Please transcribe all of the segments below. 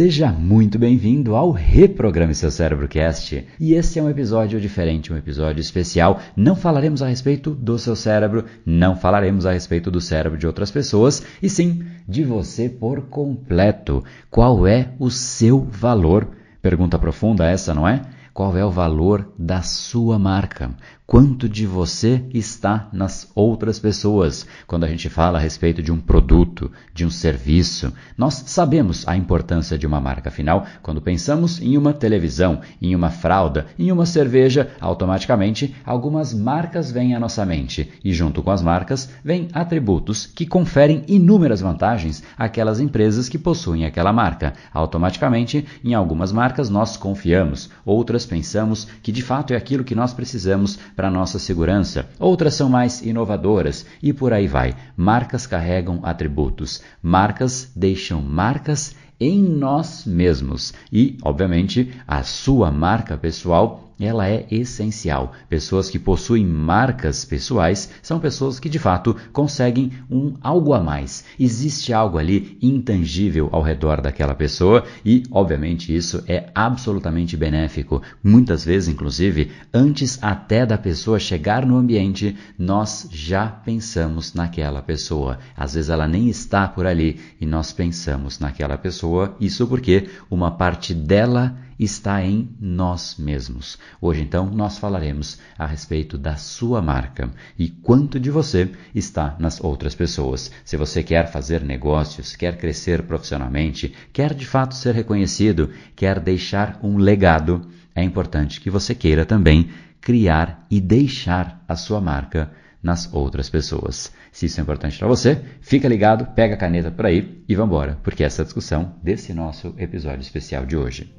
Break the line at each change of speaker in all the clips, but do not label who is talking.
Seja muito bem-vindo ao Reprograme Seu Cérebro Cast. E esse é um episódio diferente, um episódio especial. Não falaremos a respeito do seu cérebro, não falaremos a respeito do cérebro de outras pessoas, e sim de você por completo. Qual é o seu valor? Pergunta profunda essa, não é? Qual é o valor da sua marca? Quanto de você está nas outras pessoas. Quando a gente fala a respeito de um produto, de um serviço, nós sabemos a importância de uma marca. Afinal, quando pensamos em uma televisão, em uma fralda, em uma cerveja, automaticamente algumas marcas vêm à nossa mente e, junto com as marcas, vêm atributos que conferem inúmeras vantagens àquelas empresas que possuem aquela marca. Automaticamente, em algumas marcas nós confiamos, outras pensamos que de fato é aquilo que nós precisamos para nossa segurança, outras são mais inovadoras e por aí vai. Marcas carregam atributos, marcas deixam marcas em nós mesmos. E, obviamente, a sua marca pessoal ela é essencial. Pessoas que possuem marcas pessoais são pessoas que de fato conseguem um algo a mais. Existe algo ali intangível ao redor daquela pessoa e, obviamente, isso é absolutamente benéfico. Muitas vezes, inclusive, antes até da pessoa chegar no ambiente, nós já pensamos naquela pessoa. Às vezes ela nem está por ali e nós pensamos naquela pessoa. Isso porque uma parte dela está em nós mesmos. Hoje, então, nós falaremos a respeito da sua marca e quanto de você está nas outras pessoas. Se você quer fazer negócios, quer crescer profissionalmente, quer de fato ser reconhecido, quer deixar um legado, é importante que você queira também criar e deixar a sua marca nas outras pessoas. Se isso é importante para você, fica ligado, pega a caneta por aí e vamos embora, porque essa é a discussão desse nosso episódio especial de hoje.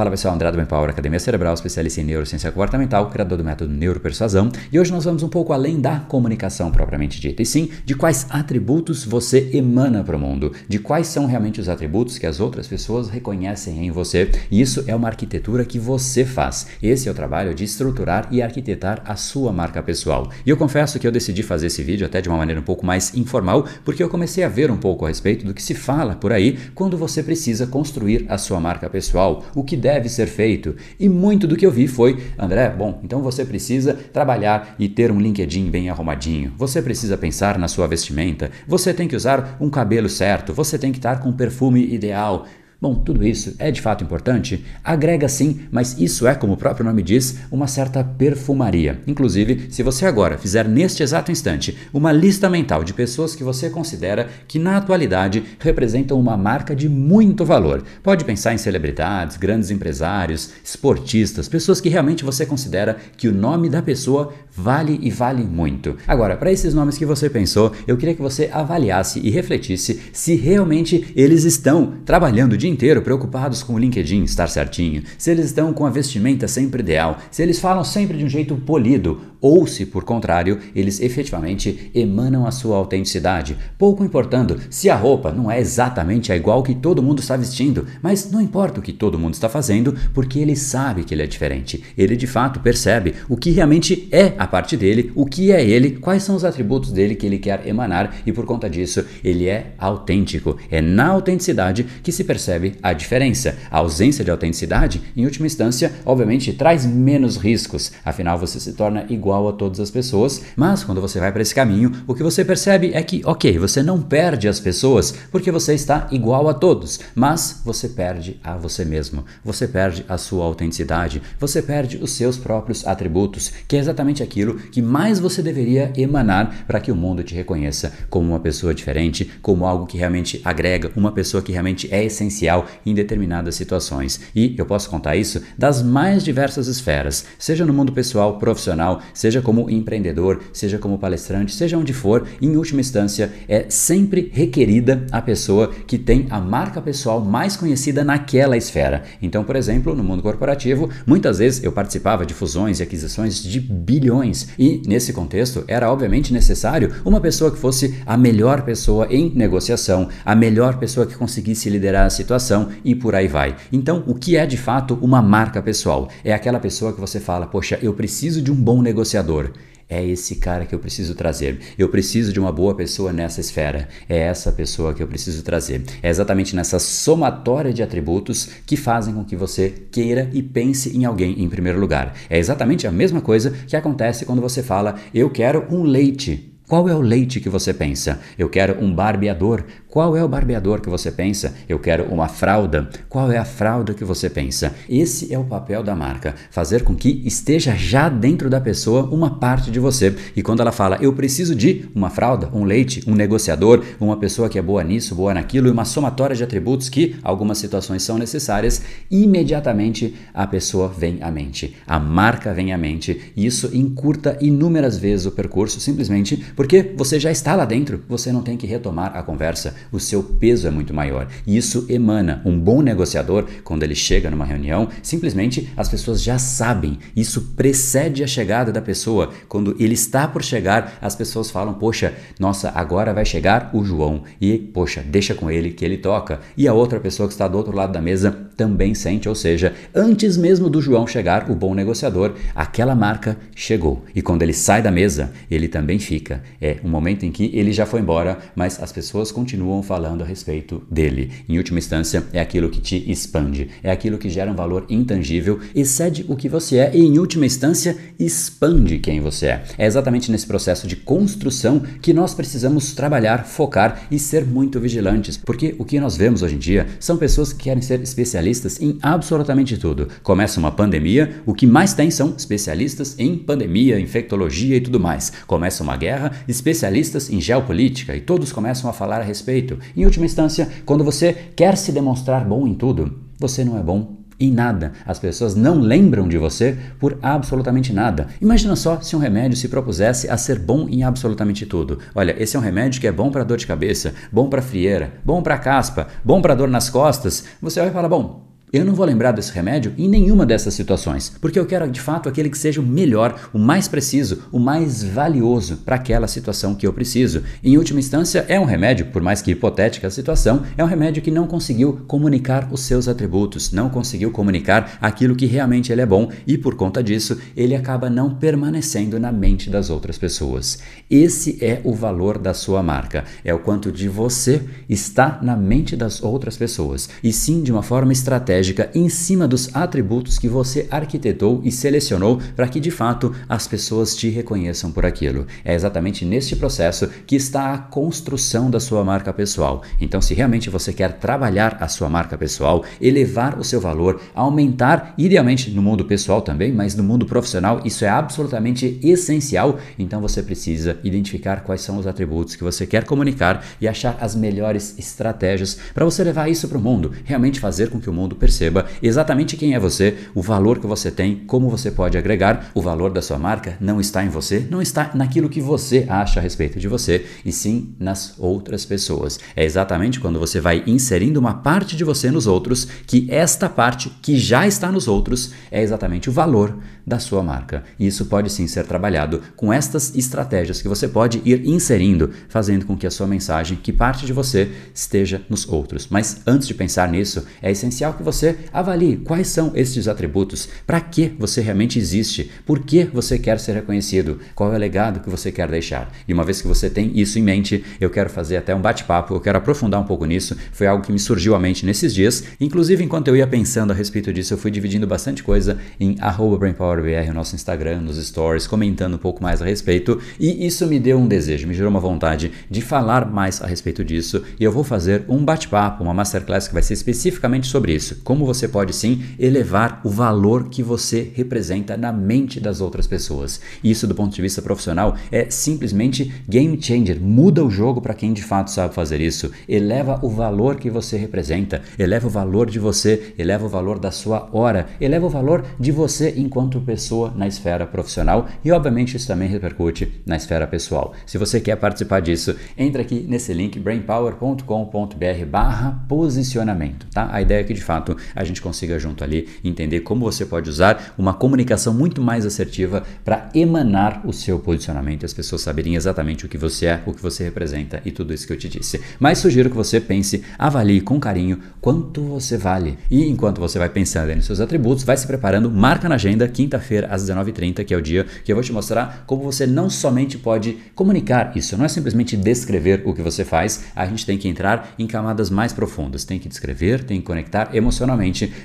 Fala pessoal, André do Empower, Academia Cerebral, especialista em neurociência comportamental, criador do método Neuropersuasão, e hoje nós vamos um pouco além da comunicação propriamente dita, e sim de quais atributos você emana para o mundo, de quais são realmente os atributos que as outras pessoas reconhecem em você, e isso é uma arquitetura que você faz. Esse é o trabalho de estruturar e arquitetar a sua marca pessoal. E eu confesso que eu decidi fazer esse vídeo até de uma maneira um pouco mais informal, porque eu comecei a ver um pouco a respeito do que se fala por aí quando você precisa construir a sua marca pessoal, o que deve deve ser feito. E muito do que eu vi foi, André, bom, então você precisa trabalhar e ter um LinkedIn bem arrumadinho. Você precisa pensar na sua vestimenta. Você tem que usar um cabelo certo. Você tem que estar com um perfume ideal. Bom, tudo isso é de fato importante? Agrega sim, mas isso é, como o próprio nome diz, uma certa perfumaria. Inclusive, se você agora fizer neste exato instante uma lista mental de pessoas que você considera que na atualidade representam uma marca de muito valor, pode pensar em celebridades, grandes empresários, esportistas, pessoas que realmente você considera que o nome da pessoa vale e vale muito. Agora, para esses nomes que você pensou, eu queria que você avaliasse e refletisse se realmente eles estão trabalhando de inteiro preocupados com o LinkedIn estar certinho, se eles estão com a vestimenta sempre ideal, se eles falam sempre de um jeito polido, ou se, por contrário, eles efetivamente emanam a sua autenticidade, pouco importando se a roupa não é exatamente a igual que todo mundo está vestindo, mas não importa o que todo mundo está fazendo, porque ele sabe que ele é diferente. Ele de fato percebe o que realmente é a parte dele, o que é ele, quais são os atributos dele que ele quer emanar e por conta disso ele é autêntico. É na autenticidade que se percebe percebe a diferença. A ausência de autenticidade, em última instância, obviamente traz menos riscos, afinal você se torna igual a todas as pessoas, mas quando você vai para esse caminho, o que você percebe é que, ok, você não perde as pessoas porque você está igual a todos, mas você perde a você mesmo, você perde a sua autenticidade, você perde os seus próprios atributos, que é exatamente aquilo que mais você deveria emanar para que o mundo te reconheça como uma pessoa diferente, como algo que realmente agrega, uma pessoa que realmente é essencial em determinadas situações. E eu posso contar isso das mais diversas esferas, seja no mundo pessoal, profissional, seja como empreendedor, seja como palestrante, seja onde for, em última instância, é sempre requerida a pessoa que tem a marca pessoal mais conhecida naquela esfera. Então, por exemplo, no mundo corporativo, muitas vezes eu participava de fusões e aquisições de bilhões, e nesse contexto era obviamente necessário uma pessoa que fosse a melhor pessoa em negociação, a melhor pessoa que conseguisse liderar a situação e por aí vai. Então, o que é de fato uma marca pessoal? É aquela pessoa que você fala, poxa, eu preciso de um bom negociador. É esse cara que eu preciso trazer. Eu preciso de uma boa pessoa nessa esfera. É essa pessoa que eu preciso trazer. É exatamente nessa somatória de atributos que fazem com que você queira e pense em alguém em primeiro lugar. É exatamente a mesma coisa que acontece quando você fala: Eu quero um leite. Qual é o leite que você pensa? Eu quero um barbeador. Qual é o barbeador que você pensa? Eu quero uma fralda. Qual é a fralda que você pensa? Esse é o papel da marca, fazer com que esteja já dentro da pessoa uma parte de você. E quando ela fala, eu preciso de uma fralda, um leite, um negociador, uma pessoa que é boa nisso, boa naquilo e uma somatória de atributos que algumas situações são necessárias, imediatamente a pessoa vem à mente. A marca vem à mente e isso encurta inúmeras vezes o percurso simplesmente porque você já está lá dentro, você não tem que retomar a conversa o seu peso é muito maior. E isso emana. Um bom negociador, quando ele chega numa reunião, simplesmente as pessoas já sabem. Isso precede a chegada da pessoa. Quando ele está por chegar, as pessoas falam: Poxa, nossa, agora vai chegar o João. E, poxa, deixa com ele que ele toca. E a outra pessoa que está do outro lado da mesa também sente, ou seja, antes mesmo do João chegar, o bom negociador, aquela marca chegou. E quando ele sai da mesa, ele também fica. É um momento em que ele já foi embora, mas as pessoas continuam continuam falando a respeito dele. Em última instância, é aquilo que te expande, é aquilo que gera um valor intangível, excede o que você é e, em última instância, expande quem você é. É exatamente nesse processo de construção que nós precisamos trabalhar, focar e ser muito vigilantes, porque o que nós vemos hoje em dia são pessoas que querem ser especialistas em absolutamente tudo. Começa uma pandemia, o que mais tem são especialistas em pandemia, infectologia e tudo mais. Começa uma guerra, especialistas em geopolítica e todos começam a falar a respeito em última instância, quando você quer se demonstrar bom em tudo, você não é bom em nada. As pessoas não lembram de você por absolutamente nada. Imagina só se um remédio se propusesse a ser bom em absolutamente tudo. Olha, esse é um remédio que é bom para dor de cabeça, bom para frieira, bom para caspa, bom para dor nas costas. Você vai falar, bom, eu não vou lembrar desse remédio em nenhuma dessas situações, porque eu quero de fato aquele que seja o melhor, o mais preciso, o mais valioso para aquela situação que eu preciso. Em última instância, é um remédio, por mais que hipotética a situação, é um remédio que não conseguiu comunicar os seus atributos, não conseguiu comunicar aquilo que realmente ele é bom e por conta disso ele acaba não permanecendo na mente das outras pessoas. Esse é o valor da sua marca, é o quanto de você está na mente das outras pessoas e sim de uma forma estratégica estratégica em cima dos atributos que você arquitetou e selecionou para que de fato as pessoas te reconheçam por aquilo. É exatamente neste processo que está a construção da sua marca pessoal. Então, se realmente você quer trabalhar a sua marca pessoal, elevar o seu valor, aumentar, idealmente no mundo pessoal também, mas no mundo profissional, isso é absolutamente essencial. Então, você precisa identificar quais são os atributos que você quer comunicar e achar as melhores estratégias para você levar isso para o mundo, realmente fazer com que o mundo perceba perceba exatamente quem é você, o valor que você tem, como você pode agregar. O valor da sua marca não está em você, não está naquilo que você acha a respeito de você, e sim nas outras pessoas. É exatamente quando você vai inserindo uma parte de você nos outros que esta parte que já está nos outros é exatamente o valor da sua marca. E isso pode sim ser trabalhado com estas estratégias que você pode ir inserindo, fazendo com que a sua mensagem, que parte de você, esteja nos outros. Mas antes de pensar nisso, é essencial que você você avalie quais são esses atributos, para que você realmente existe, por que você quer ser reconhecido, qual é o legado que você quer deixar. E uma vez que você tem isso em mente, eu quero fazer até um bate-papo, eu quero aprofundar um pouco nisso. Foi algo que me surgiu à mente nesses dias. Inclusive, enquanto eu ia pensando a respeito disso, eu fui dividindo bastante coisa em BrainPowerBR, o nosso Instagram, nos stories, comentando um pouco mais a respeito. E isso me deu um desejo, me gerou uma vontade de falar mais a respeito disso. E eu vou fazer um bate-papo, uma masterclass que vai ser especificamente sobre isso como você pode sim elevar o valor que você representa na mente das outras pessoas. Isso, do ponto de vista profissional, é simplesmente game changer. Muda o jogo para quem de fato sabe fazer isso. Eleva o valor que você representa, eleva o valor de você, eleva o valor da sua hora, eleva o valor de você enquanto pessoa na esfera profissional e, obviamente, isso também repercute na esfera pessoal. Se você quer participar disso, entra aqui nesse link brainpower.com.br/barra posicionamento. Tá? A ideia é que de fato a gente consiga junto ali entender como você pode usar uma comunicação muito mais assertiva para emanar o seu posicionamento as pessoas saberem exatamente o que você é, o que você representa e tudo isso que eu te disse. Mas sugiro que você pense, avalie com carinho quanto você vale. E enquanto você vai pensando nos seus atributos, vai se preparando, marca na agenda, quinta-feira às 19h30, que é o dia que eu vou te mostrar como você não somente pode comunicar isso, não é simplesmente descrever o que você faz, a gente tem que entrar em camadas mais profundas, tem que descrever, tem que conectar emocionalmente,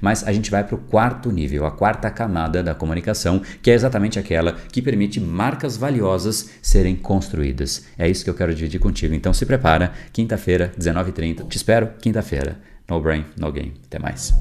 mas a gente vai para o quarto nível, a quarta camada da comunicação, que é exatamente aquela que permite marcas valiosas serem construídas. É isso que eu quero dividir contigo. Então se prepara, quinta-feira, 19h30. Te espero quinta-feira. No brain, no game. Até mais.